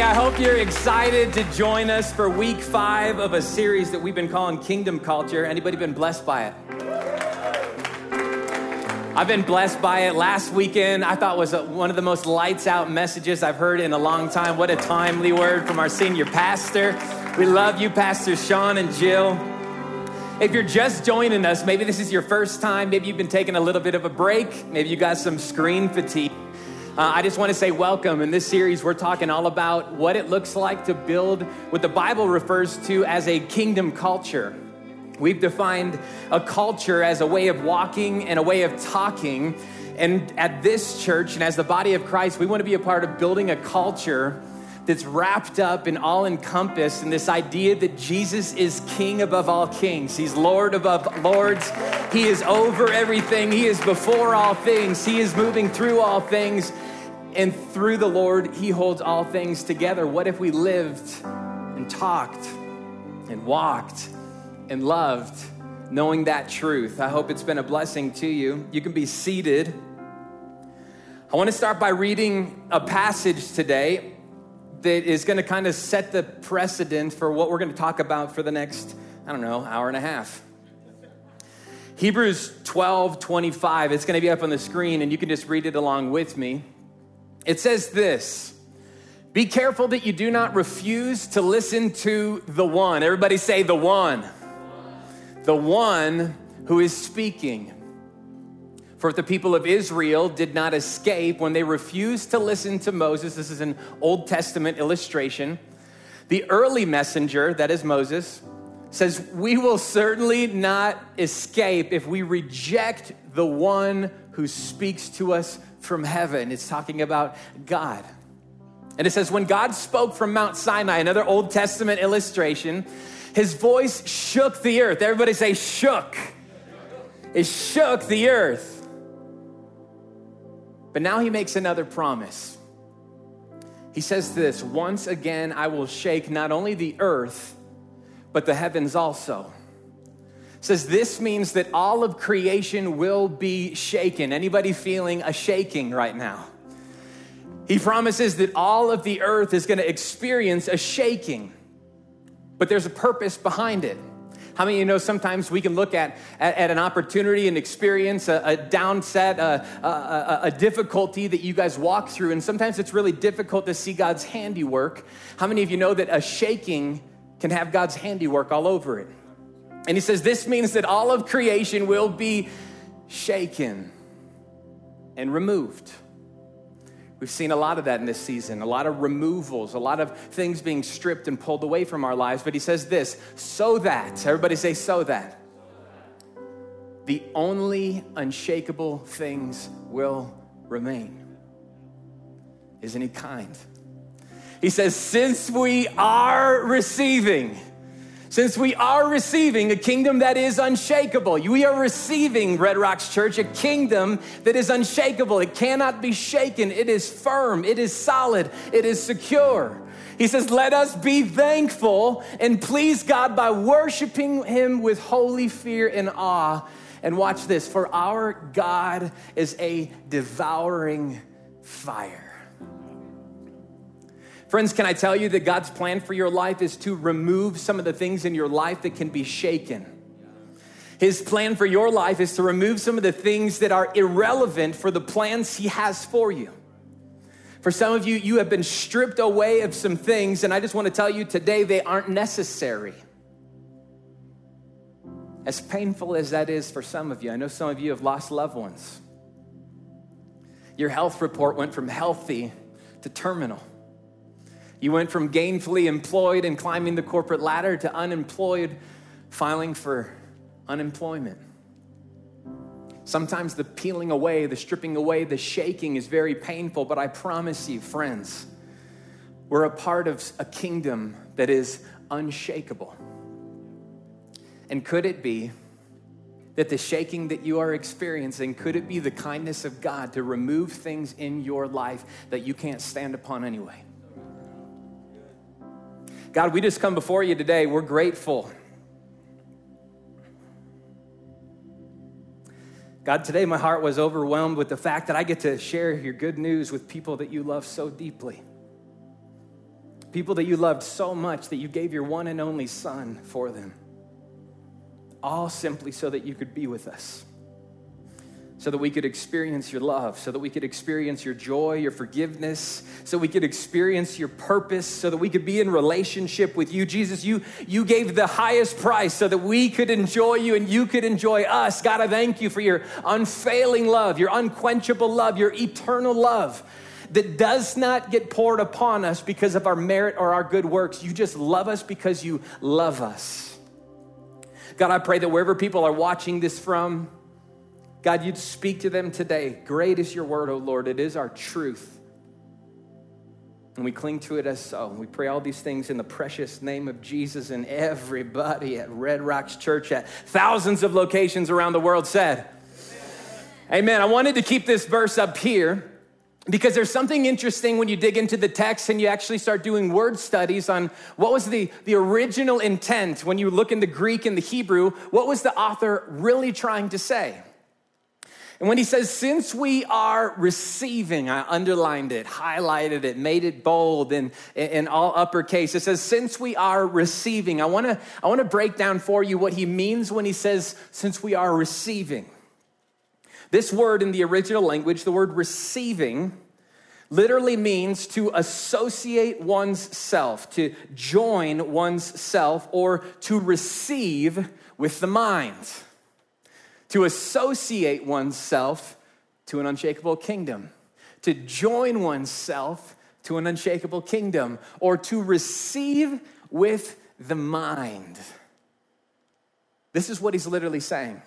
Hey, I hope you're excited to join us for week five of a series that we've been calling Kingdom Culture. Anybody been blessed by it? I've been blessed by it. Last weekend, I thought was one of the most lights out messages I've heard in a long time. What a timely word from our senior pastor. We love you, Pastor Sean and Jill. If you're just joining us, maybe this is your first time, maybe you've been taking a little bit of a break, maybe you got some screen fatigue. Uh, I just want to say welcome. In this series, we're talking all about what it looks like to build what the Bible refers to as a kingdom culture. We've defined a culture as a way of walking and a way of talking. And at this church and as the body of Christ, we want to be a part of building a culture that's wrapped up and all encompassed in this idea that Jesus is king above all kings. He's Lord above lords. He is over everything. He is before all things. He is moving through all things. And through the Lord, He holds all things together. What if we lived and talked and walked and loved knowing that truth? I hope it's been a blessing to you. You can be seated. I want to start by reading a passage today that is going to kind of set the precedent for what we're going to talk about for the next, I don't know, hour and a half. Hebrews 12 25. It's going to be up on the screen, and you can just read it along with me. It says this Be careful that you do not refuse to listen to the one. Everybody say the one. The one who is speaking. For if the people of Israel did not escape when they refused to listen to Moses, this is an Old Testament illustration. The early messenger, that is Moses, says, We will certainly not escape if we reject the one who speaks to us from heaven. It's talking about God. And it says, when God spoke from Mount Sinai, another Old Testament illustration, his voice shook the earth. Everybody say, shook. It shook the earth. But now he makes another promise. He says this Once again, I will shake not only the earth, but the heavens also says this means that all of creation will be shaken. Anybody feeling a shaking right now? He promises that all of the earth is going to experience a shaking, but there's a purpose behind it. How many of you know sometimes we can look at, at, at an opportunity and experience a, a downset, a, a, a, difficulty that you guys walk through, and sometimes it's really difficult to see God's handiwork. How many of you know that a shaking can have God's handiwork all over it? And he says, This means that all of creation will be shaken and removed. We've seen a lot of that in this season, a lot of removals, a lot of things being stripped and pulled away from our lives. But he says this so that, everybody say, so that the only unshakable things will remain. Isn't he kind? He says, since we are receiving, since we are receiving a kingdom that is unshakable, we are receiving, Red Rocks Church, a kingdom that is unshakable. It cannot be shaken. It is firm, it is solid, it is secure. He says, Let us be thankful and please God by worshiping Him with holy fear and awe. And watch this for our God is a devouring fire. Friends, can I tell you that God's plan for your life is to remove some of the things in your life that can be shaken? His plan for your life is to remove some of the things that are irrelevant for the plans He has for you. For some of you, you have been stripped away of some things, and I just want to tell you today they aren't necessary. As painful as that is for some of you, I know some of you have lost loved ones. Your health report went from healthy to terminal. You went from gainfully employed and climbing the corporate ladder to unemployed, filing for unemployment. Sometimes the peeling away, the stripping away, the shaking is very painful, but I promise you, friends, we're a part of a kingdom that is unshakable. And could it be that the shaking that you are experiencing, could it be the kindness of God to remove things in your life that you can't stand upon anyway? God, we just come before you today. We're grateful. God, today my heart was overwhelmed with the fact that I get to share your good news with people that you love so deeply. people that you loved so much that you gave your one and only Son for them. All simply so that you could be with us so that we could experience your love, so that we could experience your joy, your forgiveness, so we could experience your purpose, so that we could be in relationship with you. Jesus, you, you gave the highest price so that we could enjoy you and you could enjoy us. God, I thank you for your unfailing love, your unquenchable love, your eternal love that does not get poured upon us because of our merit or our good works. You just love us because you love us. God, I pray that wherever people are watching this from, God, you'd speak to them today. Great is your word, O Lord. It is our truth. And we cling to it as so. We pray all these things in the precious name of Jesus, and everybody at Red Rocks Church at thousands of locations around the world said, Amen. Amen. I wanted to keep this verse up here because there's something interesting when you dig into the text and you actually start doing word studies on what was the, the original intent when you look in the Greek and the Hebrew, what was the author really trying to say? And when he says, since we are receiving, I underlined it, highlighted it, made it bold in, in all uppercase. It says, since we are receiving. I wanna, I wanna break down for you what he means when he says, since we are receiving. This word in the original language, the word receiving, literally means to associate one's self, to join one's self, or to receive with the mind to associate oneself to an unshakable kingdom, to join oneself to an unshakable kingdom, or to receive with the mind. This is what he's literally saying.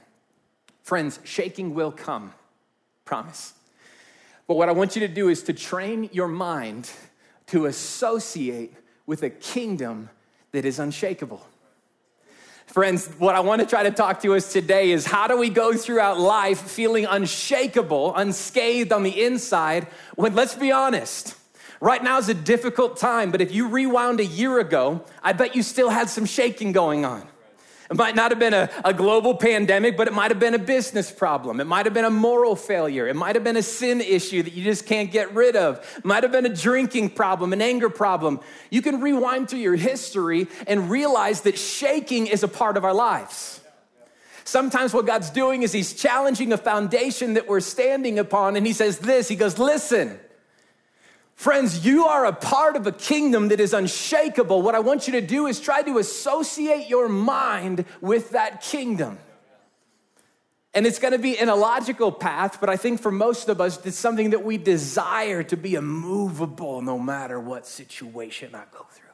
Friends, shaking will come, promise. But what I want you to do is to train your mind to associate with a kingdom that is unshakable. Friends, what I want to try to talk to us today is how do we go throughout life feeling unshakable, unscathed on the inside, when let's be honest, right now is a difficult time, but if you rewound a year ago, I bet you still had some shaking going on. It might not have been a, a global pandemic, but it might have been a business problem. It might have been a moral failure. It might have been a sin issue that you just can't get rid of. It might have been a drinking problem, an anger problem. You can rewind through your history and realize that shaking is a part of our lives. Sometimes what God's doing is He's challenging a foundation that we're standing upon, and He says this He goes, Listen, Friends, you are a part of a kingdom that is unshakable. What I want you to do is try to associate your mind with that kingdom. And it's gonna be an illogical path, but I think for most of us, it's something that we desire to be immovable no matter what situation I go through.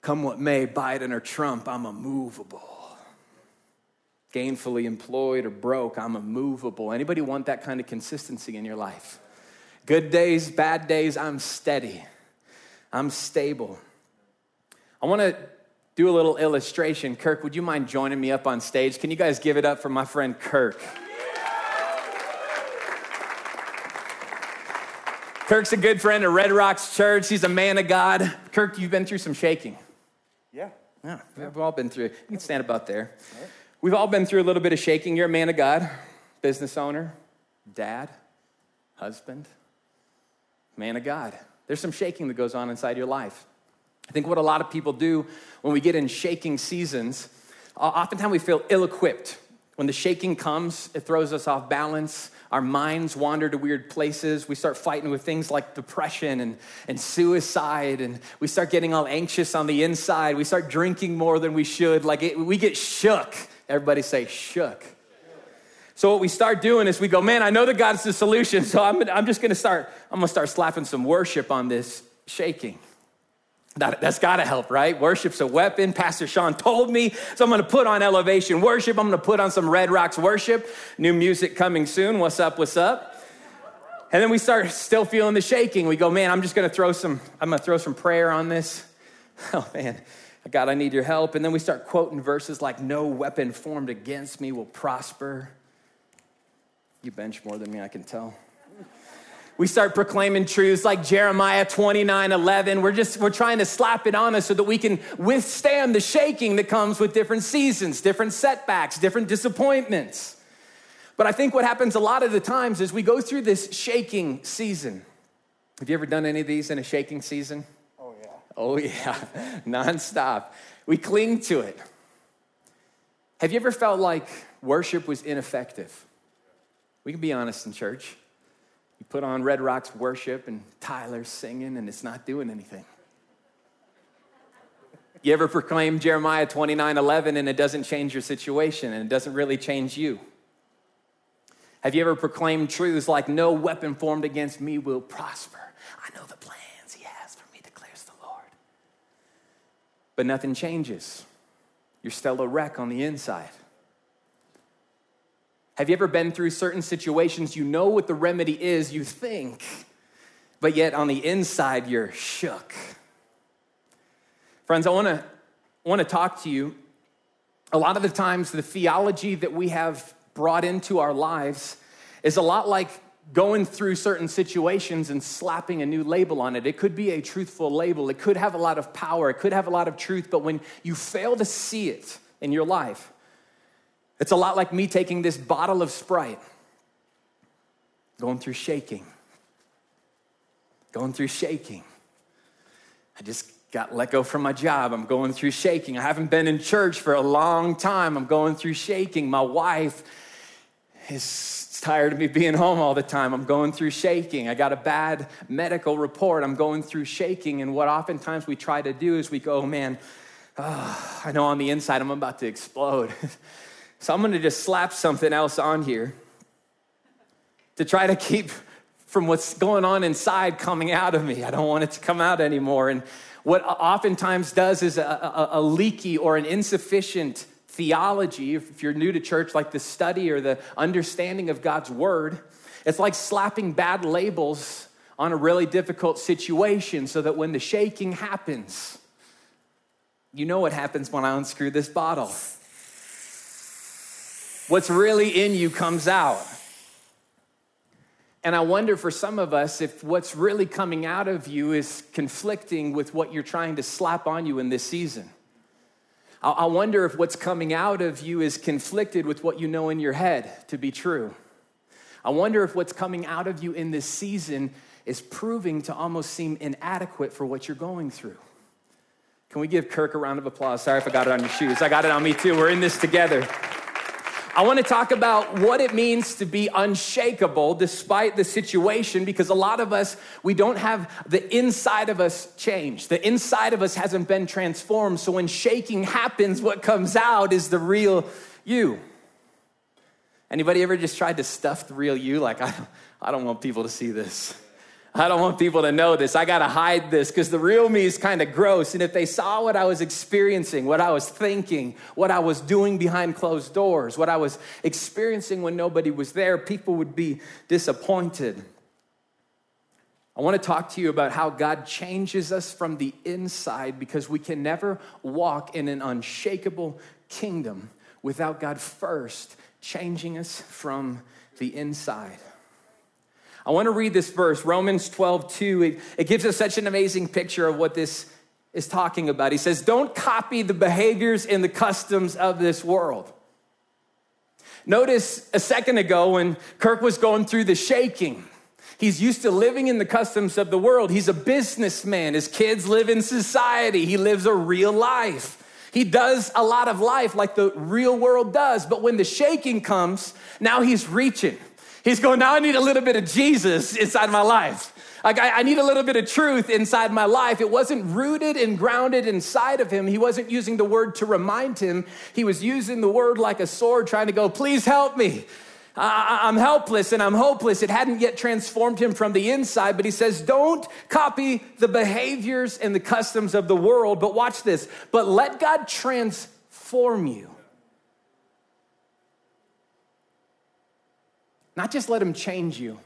Come what may, Biden or Trump, I'm immovable. Gainfully employed or broke, I'm immovable. Anybody want that kind of consistency in your life? Good days, bad days, I'm steady. I'm stable. I want to do a little illustration. Kirk, would you mind joining me up on stage? Can you guys give it up for my friend Kirk? Kirk's a good friend of Red Rocks Church. He's a man of God. Kirk, you've been through some shaking. Yeah. Yeah, we've all been through it. You can stand about there. We've all been through a little bit of shaking. You're a man of God, business owner, dad, husband man of God. There's some shaking that goes on inside your life. I think what a lot of people do when we get in shaking seasons, oftentimes we feel ill equipped. When the shaking comes, it throws us off balance. Our minds wander to weird places. We start fighting with things like depression and, and suicide, and we start getting all anxious on the inside. We start drinking more than we should. Like it, we get shook. Everybody say, shook. So what we start doing is we go, man, I know that God's the solution, so I'm, I'm just gonna start, I'm gonna start slapping some worship on this shaking. That, that's gotta help, right? Worship's a weapon. Pastor Sean told me, so I'm gonna put on elevation worship. I'm gonna put on some Red Rocks worship. New music coming soon. What's up? What's up? And then we start still feeling the shaking. We go, man, I'm just gonna throw some, I'm gonna throw some prayer on this. Oh man, God, I need your help. And then we start quoting verses like, no weapon formed against me will prosper. You bench more than me, I can tell. We start proclaiming truths like Jeremiah 29 11. We're just, we're trying to slap it on us so that we can withstand the shaking that comes with different seasons, different setbacks, different disappointments. But I think what happens a lot of the times is we go through this shaking season. Have you ever done any of these in a shaking season? Oh, yeah. Oh, yeah, nonstop. We cling to it. Have you ever felt like worship was ineffective? We can be honest in church. You put on Red Rocks worship and Tyler's singing and it's not doing anything. You ever proclaim Jeremiah 29 11 and it doesn't change your situation and it doesn't really change you? Have you ever proclaimed truths like, no weapon formed against me will prosper? I know the plans he has for me, declares the Lord. But nothing changes. You're still a wreck on the inside. Have you ever been through certain situations? You know what the remedy is, you think, but yet on the inside, you're shook. Friends, I want to want to talk to you. A lot of the times, the theology that we have brought into our lives is a lot like going through certain situations and slapping a new label on it. It could be a truthful label, it could have a lot of power, it could have a lot of truth, but when you fail to see it in your life, it's a lot like me taking this bottle of Sprite, going through shaking, going through shaking. I just got let go from my job. I'm going through shaking. I haven't been in church for a long time. I'm going through shaking. My wife is tired of me being home all the time. I'm going through shaking. I got a bad medical report. I'm going through shaking. And what oftentimes we try to do is we go, oh, man, oh, I know on the inside I'm about to explode. so I'm to just slap something else on here to try to keep from what's going on inside coming out of me. I don't want it to come out anymore. And what oftentimes does is a, a, a leaky or an insufficient theology, if you're new to church, like the study or the understanding of God's word, it's like slapping bad labels on a really difficult situation so that when the shaking happens, you know what happens when I unscrew this bottle. What's really in you comes out. And I wonder for some of us if what's really coming out of you is conflicting with what you're trying to slap on you in this season. I wonder if what's coming out of you is conflicted with what you know in your head to be true. I wonder if what's coming out of you in this season is proving to almost seem inadequate for what you're going through. Can we give Kirk a round of applause? Sorry if I got it on your shoes. I got it on me too. We're in this together. I want to talk about what it means to be unshakable despite the situation because a lot of us, we don't have the inside of us changed. The inside of us hasn't been transformed. So when shaking happens, what comes out is the real you. Anybody ever just tried to stuff the real you? Like, I, I don't want people to see this. I don't want people to know this. I got to hide this because the real me is kind of gross. And if they saw what I was experiencing, what I was thinking, what I was doing behind closed doors, what I was experiencing when nobody was there, people would be disappointed. I want to talk to you about how God changes us from the inside because we can never walk in an unshakable kingdom without God first changing us from the inside. I want to read this verse, Romans 12, 2. It, it gives us such an amazing picture of what this is talking about. He says, Don't copy the behaviors and the customs of this world. Notice a second ago when Kirk was going through the shaking. He's used to living in the customs of the world. He's a businessman. His kids live in society. He lives a real life. He does a lot of life like the real world does. But when the shaking comes, now he's reaching. He's going, now I need a little bit of Jesus inside my life. Like, I, I, need a little bit of truth inside my life. It wasn't rooted and grounded inside of him. He wasn't using the word to remind him. He was using the word like a sword, trying to go, please help me. I, I'm helpless and I'm hopeless. It hadn't yet transformed him from the inside, but he says, don't copy the behaviors and the customs of the world, but watch this, but let God transform you Not just let him change you.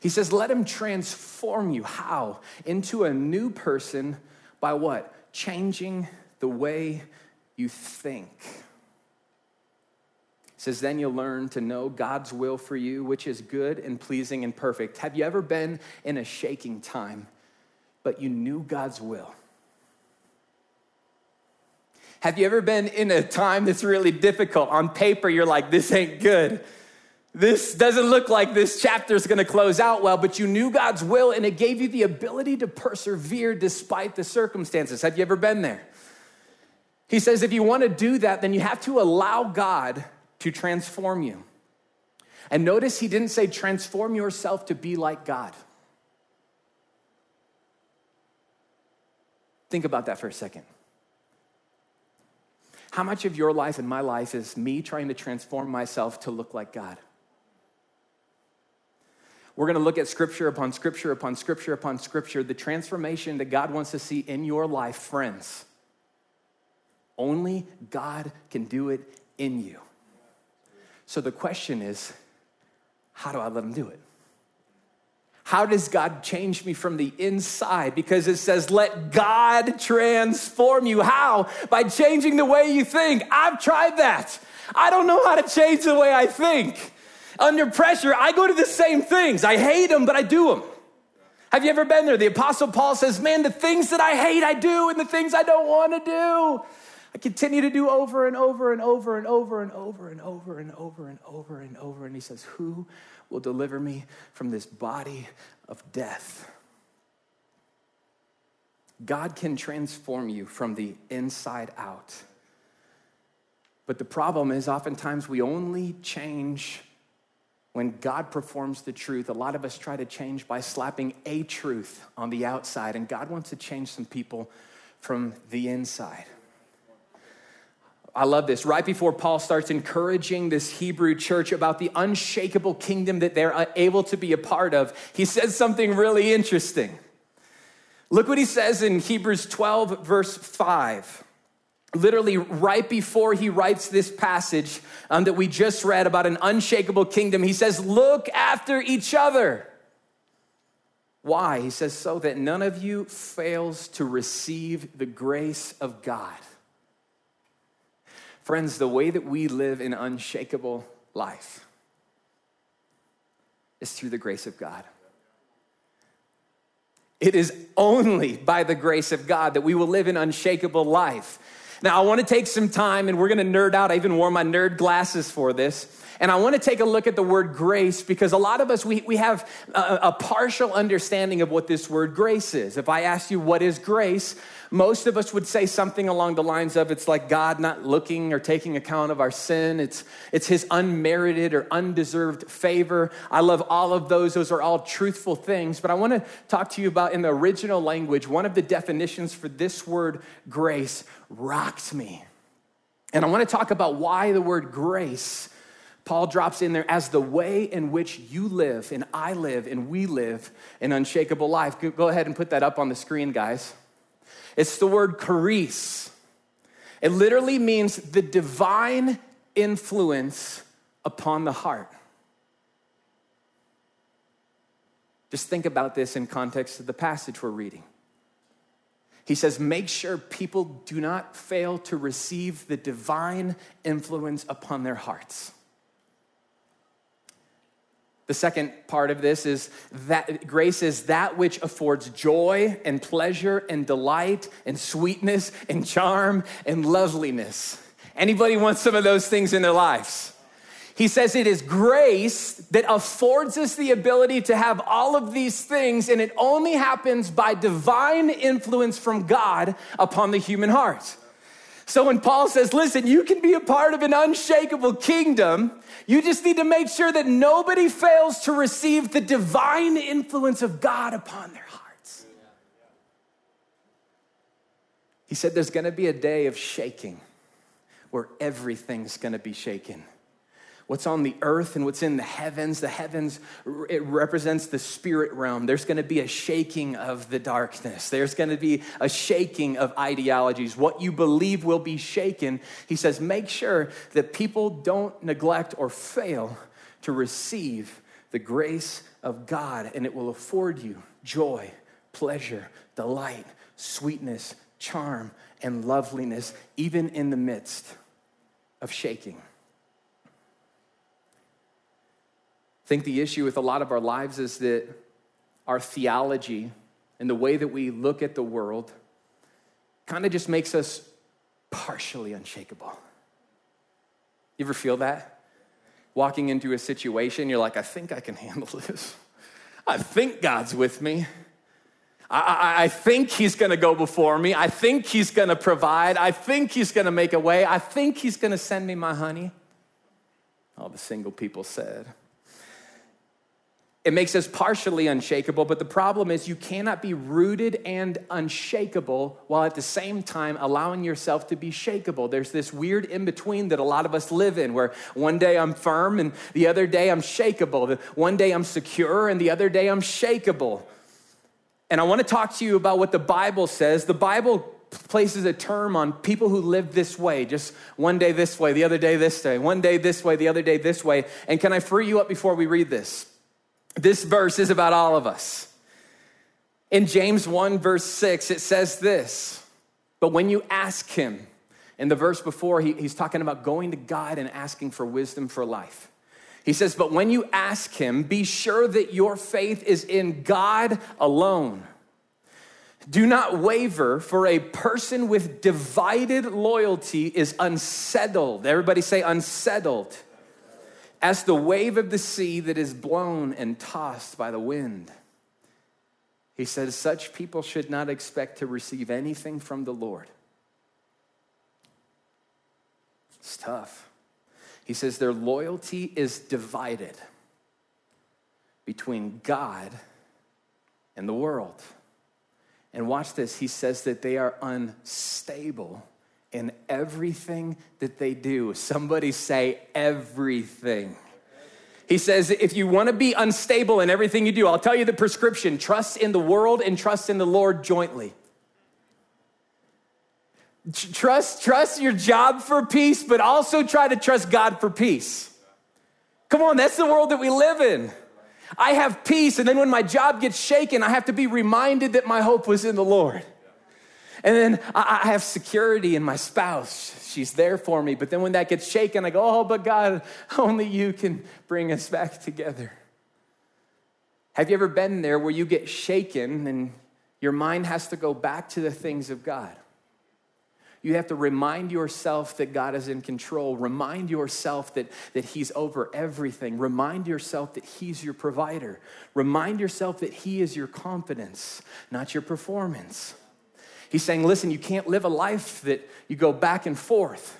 He says, let him transform you. How? Into a new person by what? Changing the way you think. He says, then you'll learn to know God's will for you, which is good and pleasing and perfect. Have you ever been in a shaking time, but you knew God's will? Have you ever been in a time that's really difficult? On paper, you're like, this ain't good. this doesn't look like this chapter is going to close out well, but you knew God's will and it gave you the ability to persevere despite the circumstances. Have you ever been there? He says if you want to do that, then you have to allow God to transform you. And notice he didn't say transform yourself to be like God. Think about that for a second. How much of your life and my life is me trying to transform myself to look like God? We're going to look at scripture upon scripture upon scripture upon scripture, the transformation that God wants to see in your life, friends. Only God can do it in you. So the question is how do I let Him do it? How does God change me from the inside? Because it says, let God transform you. How? By changing the way you think. I've tried that. I don't know how to change the way I think. Under pressure, I go to the same things. I hate them, but I do them. Have you ever been there? The Apostle Paul says, Man, the things that I hate, I do, and the things I don't want to do, I continue to do over and over and over and over and over and over and over and over and over. And he says, Who will deliver me from this body of death? God can transform you from the inside out. But the problem is, oftentimes we only change when God performs the truth, a lot of us try to change by slapping a truth on the outside, and God wants to change some people from the inside. I love this. Right before Paul starts encouraging this Hebrew church about the unshakable kingdom that they're able to be a part of, he says something really interesting. Look what he says in Hebrews 12, verse 5 literally right before he writes this passage um, that we just read about an unshakable kingdom, he says, Look after each other. Why? He says, So that none of you fails to receive the grace of God. Friends, the way that we live an unshakable life is through the grace of God. It is only by the grace of God that we will live an unshakable life. Now, I want to take some time and we're going to nerd out. I even wore my nerd glasses for this. And I want to take a look at the word grace because a lot of us, we, we have a, a partial understanding of what this word grace is. If I ask you, what is grace? Most of us would say something along the lines of it's like God not looking or taking account of our sin. It's, it's his unmerited or undeserved favor. I love all of those. Those are all truthful things. But I want to talk to you about in the original language, one of the definitions for this word grace rocked me. And I want to talk about why the word grace Paul drops in there as the way in which you live and I live and we live an unshakable life. Go ahead and put that up on the screen, guys. It's the word charis. It literally means the divine influence upon the heart. Just think about this in context of the passage we're reading. He says, make sure people do not fail to receive the divine influence upon their hearts. The second part of this is that grace is that which affords joy and pleasure and delight and sweetness and charm and loveliness. Anybody wants some of those things in their lives? He says it is grace that affords us the ability to have all of these things, and it only happens by divine influence from God upon the human heart. So when Paul says, listen, you can be a part of an unshakable kingdom, you just need to make sure that nobody fails to receive the divine influence of God upon their hearts. He said, there's gonna be a day of shaking where everything's gonna be shaken what's on the earth and what's in the heavens. The heavens, it represents the spirit realm. There's going to be a shaking of the darkness. There's going to be a shaking of ideologies. What you believe will be shaken. He says, make sure that people don't neglect or fail to receive the grace of God, and it will afford you joy, pleasure, delight, sweetness, charm, and loveliness, even in the midst of shaking. Think the issue with a lot of our lives is that our theology and the way that we look at the world kind of just makes us partially unshakable. You ever feel that? walking into a situation, you're like, I think I can handle this. I think God's with me. I, I, I think He's gonna go before me. I think He's gonna provide. I think He's gonna make a way. I think He's gonna send me my honey. All the single people said. It makes us partially unshakable, but the problem is you cannot be rooted and unshakable while at the same time allowing yourself to be shakable. There's this weird in between that a lot of us live in where one day I'm firm and the other day I'm shakable. One day I'm secure and the other day I'm shakable. And I want to talk to you about what the Bible says. The Bible places a term on people who live this way, just one day this way, the other day this way, one day this way, the other day this way. And can I free you up before we read this? This verse is about all of us. In James 1, verse 6, it says this But when you ask him, in the verse before, he, he's talking about going to God and asking for wisdom for life. He says, But when you ask him, be sure that your faith is in God alone. Do not waver, for a person with divided loyalty is unsettled. Everybody say unsettled as the wave of the sea that is blown and tossed by the wind. He says, Such people should not expect to receive anything from the Lord. It's tough. He says, Their loyalty is divided between God and the world. And watch this, he says that they are unstable in everything that they do. Somebody say, everything. He says, if you want to be unstable in everything you do, I'll tell you the prescription trust in the world and trust in the Lord jointly. Trust, trust your job for peace, but also try to trust God for peace. Come on, that's the world that we live in. I have peace, and then when my job gets shaken, I have to be reminded that my hope was in the Lord. And then I have security in my spouse. She's there for me. But then when that gets shaken, I go, oh, but God, only you can bring us back together. Have you ever been there where you get shaken and your mind has to go back to the things of God? You have to remind yourself that God is in control. Remind yourself that, that He's over everything. Remind yourself that He's your provider. Remind yourself that He is your confidence, not your performance. He's saying, listen, you can't live a life that you go back and forth.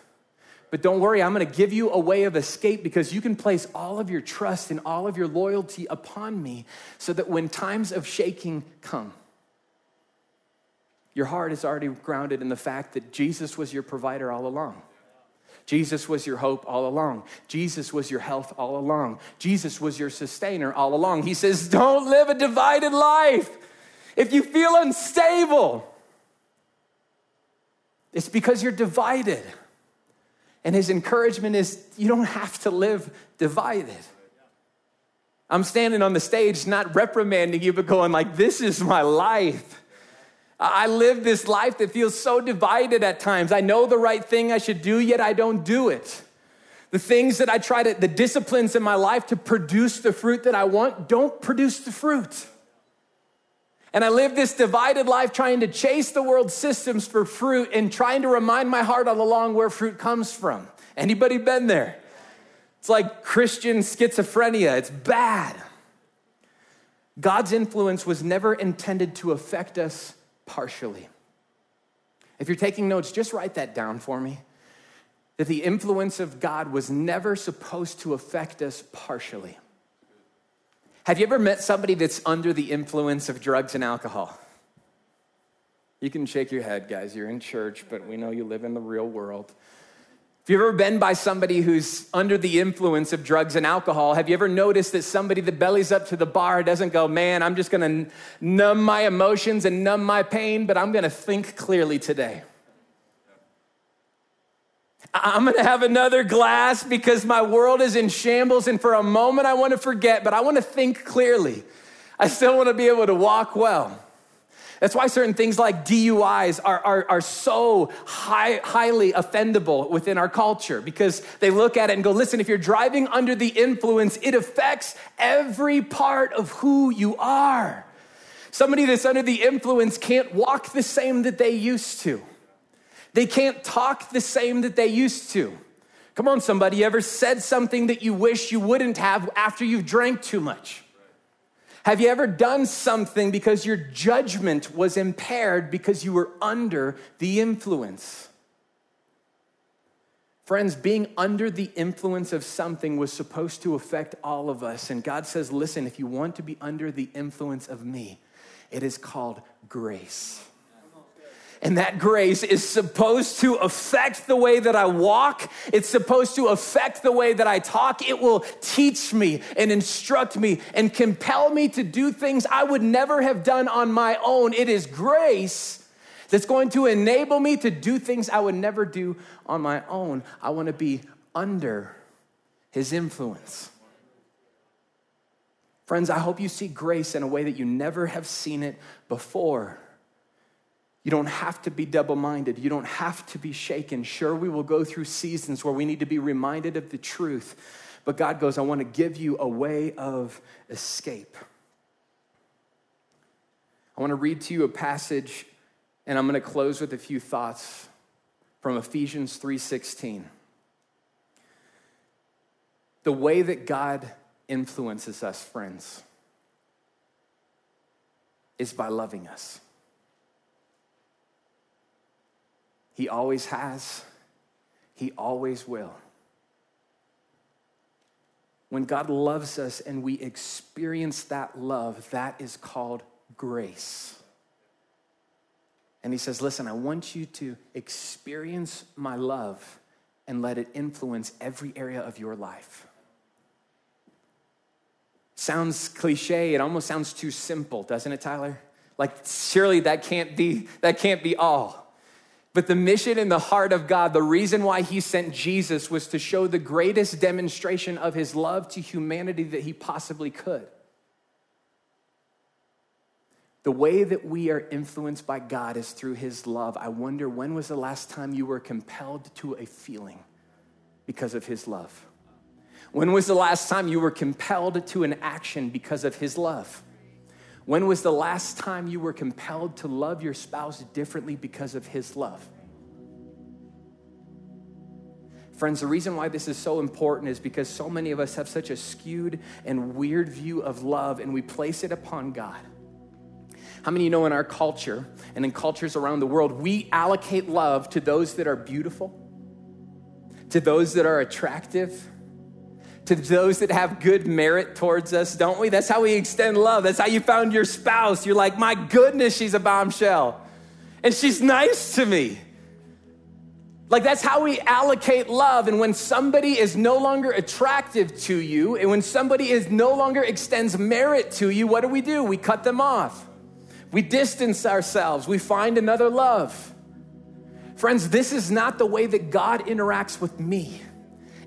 But don't worry, I'm gonna give you a way of escape because you can place all of your trust and all of your loyalty upon me so that when times of shaking come, your heart is already grounded in the fact that Jesus was your provider all along. Jesus was your hope all along. Jesus was your health all along. Jesus was your sustainer all along. He says, Don't live a divided life. If you feel unstable, it's because you're divided. And his encouragement is you don't have to live divided. I'm standing on the stage not reprimanding you, but going like, this is my life. I live this life that feels so divided at times. I know the right thing I should do, yet I don't do it. The things that I try to, the disciplines in my life to produce the fruit that I want, don't produce the fruit. And I live this divided life trying to chase the world's systems for fruit and trying to remind my heart all along where fruit comes from. Anybody been there? It's like Christian schizophrenia. It's bad. God's influence was never intended to affect us partially. If you're taking notes, just write that down for me. That the influence of God was never supposed to affect us partially. Have you ever met somebody that's under the influence of drugs and alcohol? You can shake your head, guys. You're in church, but we know you live in the real world. Have you ever been by somebody who's under the influence of drugs and alcohol? Have you ever noticed that somebody that bellies up to the bar doesn't go, man, I'm just gonna numb my emotions and numb my pain, but I'm gonna think clearly today? I'm gonna have another glass because my world is in shambles, and for a moment I wanna forget, but I wanna think clearly. I still wanna be able to walk well. That's why certain things like DUIs are, are, are so high, highly offendable within our culture because they look at it and go, listen, if you're driving under the influence, it affects every part of who you are. Somebody that's under the influence can't walk the same that they used to. They can't talk the same that they used to. Come on, somebody, you ever said something that you wish you wouldn't have after you've drank too much? Have you ever done something because your judgment was impaired because you were under the influence? Friends, being under the influence of something was supposed to affect all of us. And God says, listen, if you want to be under the influence of me, it is called grace. And that grace is supposed to affect the way that I walk. It's supposed to affect the way that I talk. It will teach me and instruct me and compel me to do things I would never have done on my own. It is grace that's going to enable me to do things I would never do on my own. I want to be under his influence. Friends, I hope you see grace in a way that you never have seen it before. You don't have to be double minded. You don't have to be shaken. Sure, we will go through seasons where we need to be reminded of the truth. But God goes, I want to give you a way of escape. I want to read to you a passage and I'm going to close with a few thoughts from Ephesians 3:16. The way that God influences us, friends, is by loving us. He always has, He always will. When God loves us and we experience that love, that is called grace. And He says, Listen, I want you to experience my love and let it influence every area of your life. Sounds cliche, it almost sounds too simple, doesn't it, Tyler? Like surely that can't be that can't be all. But the mission in the heart of God, the reason why he sent Jesus was to show the greatest demonstration of his love to humanity that he possibly could. The way that we are influenced by God is through his love. I wonder when was the last time you were compelled to a feeling because of his love? When was the last time you were compelled to an action because of his love? When was the last time you were compelled to love your spouse differently because of his love? Friends, the reason why this is so important is because so many of us have such a skewed and weird view of love and we place it upon God. How many of you know in our culture and in cultures around the world, we allocate love to those that are beautiful, to those that are attractive, to those that have good merit towards us, don't we? That's how we extend love. That's how you found your spouse. You're like, my goodness, she's a bombshell. And she's nice to me. Like, that's how we allocate love. And when somebody is no longer attractive to you, and when somebody is no longer extends merit to you, what do we do? We cut them off. We distance ourselves. We find another love. Friends, this is not the way that God interacts with me.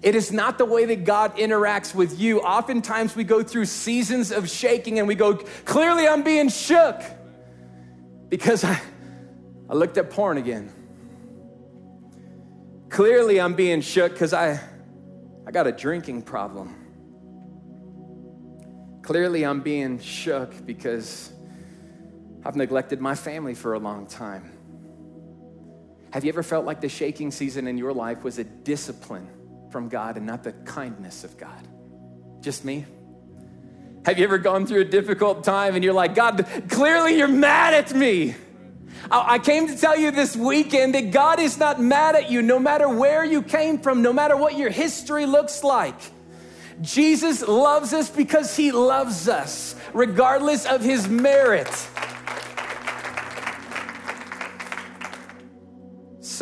It is not the way that God interacts with you. Oftentimes we go through seasons of shaking and we go, clearly I'm being shook because I, I looked at porn again. Clearly I'm being shook because I, I got a drinking problem. Clearly I'm being shook because I've neglected my family for a long time. Have you ever felt like the shaking season in your life was a discipline? From God and not the kindness of God? Just me? Have you ever gone through a difficult time and you're like, God, clearly you're mad at me? I came to tell you this weekend that God is not mad at you no matter where you came from, no matter what your history looks like. Jesus loves us because he loves us, regardless of his merit.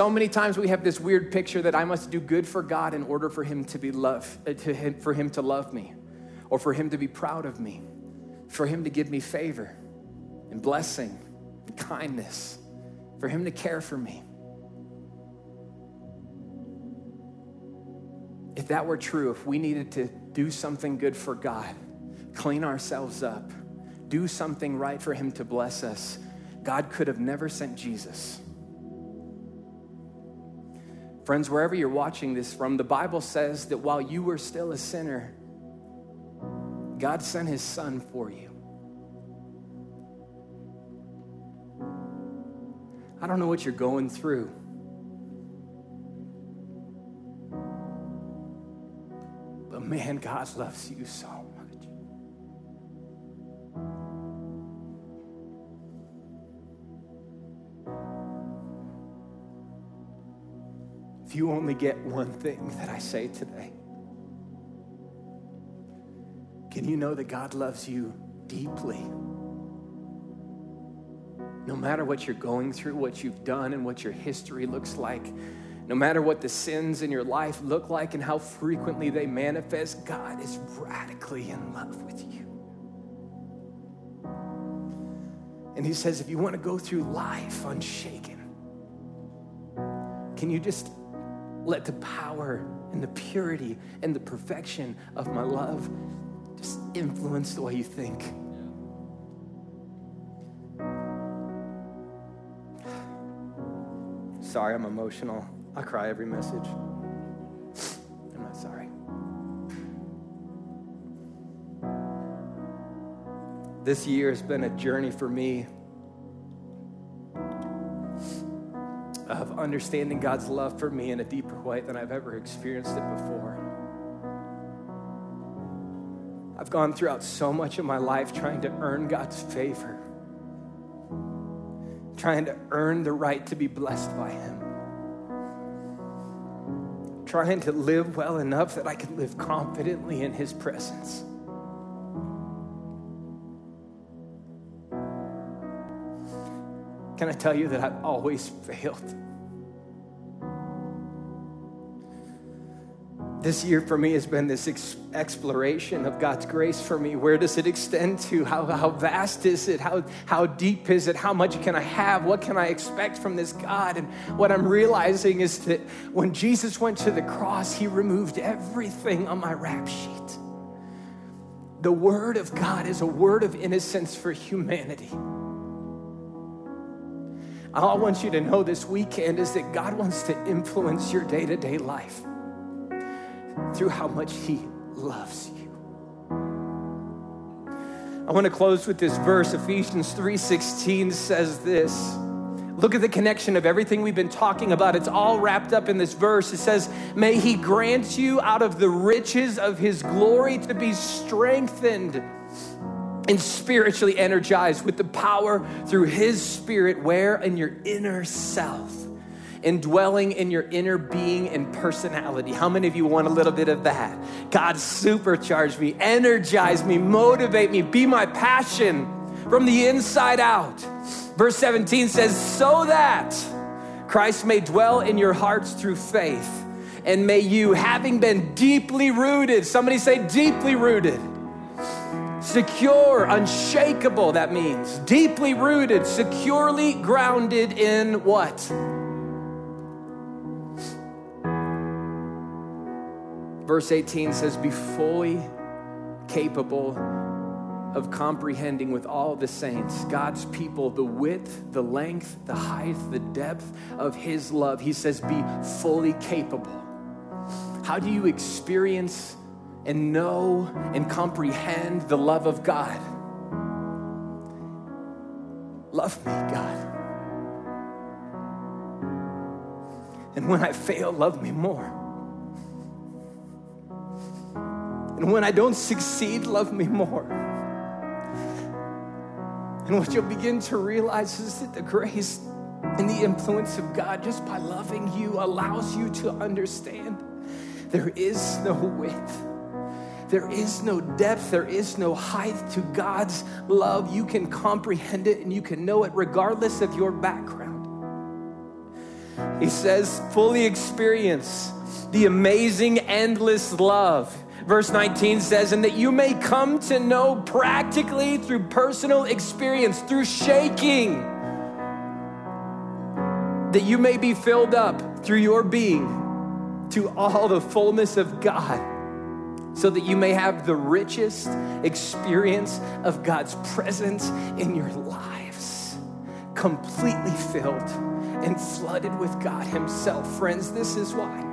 So many times we have this weird picture that I must do good for God in order for him to be love, uh, to him, for him to love me, or for him to be proud of me, for him to give me favor and blessing and kindness, for him to care for me. If that were true, if we needed to do something good for God, clean ourselves up, do something right for him to bless us, God could have never sent Jesus. Friends, wherever you're watching this from, the Bible says that while you were still a sinner, God sent his son for you. I don't know what you're going through. But man, God loves you so If you only get one thing that I say today, can you know that God loves you deeply? No matter what you're going through, what you've done, and what your history looks like, no matter what the sins in your life look like and how frequently they manifest, God is radically in love with you. And He says, if you want to go through life unshaken, can you just let the power and the purity and the perfection of my love just influence the way you think? Sorry, I'm emotional. I cry every message. I'm not sorry. This year has been a journey for me of understanding God's love for me in a deeper way than I've ever experienced it before. I've gone throughout so much of my life trying to earn God's favor trying to earn the right to be blessed by Him. Trying to live well enough that I could live confidently in His presence. Can I tell you that I've always failed? this year for me has been this ex- exploration of God's grace for me. Where does it extend to? How, how vast is it? How, how deep is it? How much can I have? What can I expect from this God? And what I'm realizing is that when Jesus went to the cross, he removed everything on my rap sheet. The Word of God is a word of innocence for humanity. All I want you to know this weekend is that God wants to influence your day to day life through how much He loves you. I want to close with this verse. Ephesians 3:16 says this. Look at the connection of everything we've been talking about. It's all wrapped up in this verse. It says, May He grant you out of the riches of His glory to be strengthened and spiritually energized with the power through His Spirit, where in your inner self indwelling in your inner being and personality. How many of you want a little bit of that? God, supercharge me, energize me, motivate me, be my passion from the inside out. Verse 17 says, So that Christ may dwell in your hearts through faith, and may you, having been deeply rooted, somebody say, deeply rooted secure, unshakable, that means deeply rooted, securely grounded in what? Verse 18 says, Be fully capable of comprehending with all the saints, God's people, the width, the length, the height, the depth of His love. He says, Be fully capable. How do you experience and know and comprehend the love of God? Love me, God. And when I fail, love me more. And when I don't succeed, love me more. And what you'll begin to realize is that the grace and the influence of God, just by loving you, allows you to understand there is no width. There is no depth, there is no height to God's love. You can comprehend it and you can know it regardless of your background. He says, fully experience the amazing, endless love Verse 19 says, and that you may come to know practically through personal experience, through shaking, that you may be filled up through your being to all the fullness of God, so that you may have the richest experience of God's presence in your lives, completely filled and flooded with God Himself. Friends, this is why.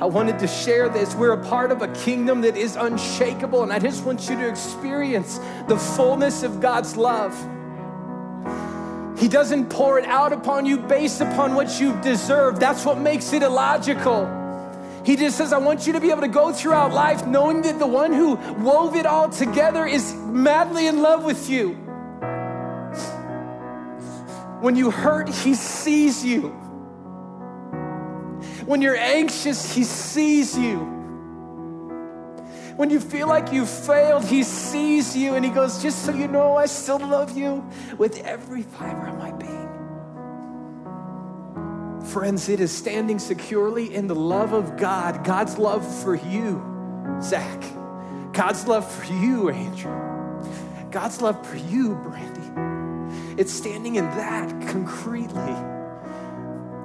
I wanted to share this. We're a part of a kingdom that is unshakable, and I just want you to experience the fullness of God's love. He doesn't pour it out upon you based upon what you've deserved. That's what makes it illogical. He just says, I want you to be able to go throughout life knowing that the one who wove it all together is madly in love with you. When you hurt, He sees you. When you're anxious, He sees you. When you feel like you failed, He sees you and He goes, Just so you know, I still love you with every fiber of my being. Friends, it is standing securely in the love of God, God's love for you, Zach, God's love for you, Andrew, God's love for you, Brandy. It's standing in that concretely,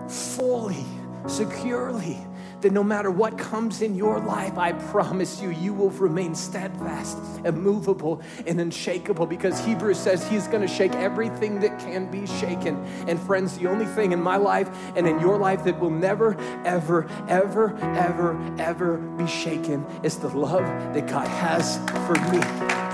fully, securely that no matter what comes in your life, I promise you, you will remain steadfast, immovable, and unshakable because Hebrews says He's going to shake everything that can be shaken. And friends, the only thing in my life and in your life that will never, ever, ever, ever, ever be shaken is the love that God has for me.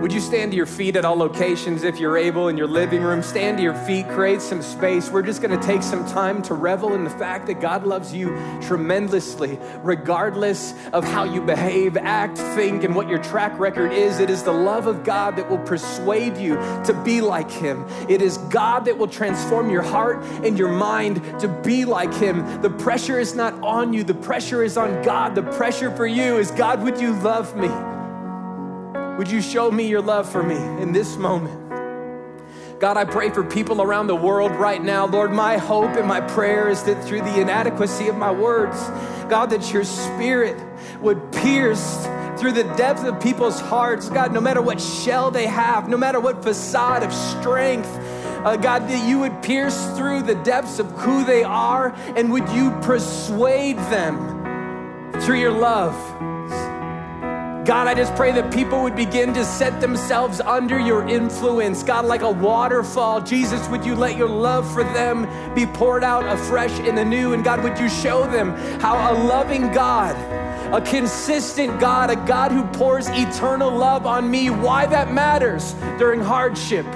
Would you stand to your feet at all locations if you're able in your living room? Stand to your feet, create some space. We're just going to take some time to revel in the fact that God loves you tremendously, regardless of how you behave, act, think, and what your track record is. It is the love of God that will persuade you to be like Him. It is God that will transform your heart and your mind to be like Him. The pressure is not on you, the pressure is on God. The pressure for you is God, would you love me? Would you show me your love for me in this moment? God, I pray for people around the world right now. Lord, my hope and my prayer is that through the inadequacy of my words, God, that your spirit would pierce through the depth of people's hearts. God, no matter what shell they have, no matter what facade of strength, uh, God, that you would pierce through the depths of who they are and would you persuade them through your love God, I just pray that people would begin to set themselves under your influence. God, like a waterfall, Jesus, would you let your love for them be poured out afresh and anew? And God, would you show them how a loving God, a consistent God, a God who pours eternal love on me, why that matters during hardship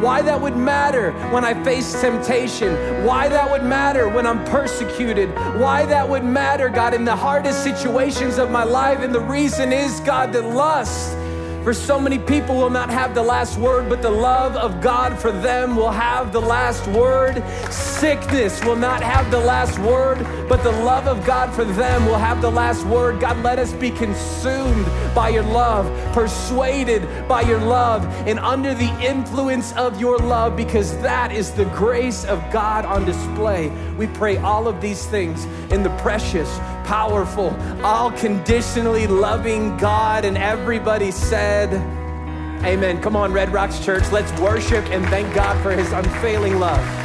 why that would matter when I face temptation, why that would matter when I'm persecuted, why that would matter, God, in the hardest situations of my life. And the reason is, God, that lust for so many people will not have the last word, but the love of God for them will have the last word. Sickness will not have the last word, but the love of God for them will have the last word. God, let us be consumed by your love, persuaded by your love, and under the influence of your love, because that is the grace of God on display. We pray all of these things in the precious, powerful, all conditionally loving God. And everybody said, Amen. Come on, Red Rocks Church, let's worship and thank God for his unfailing love.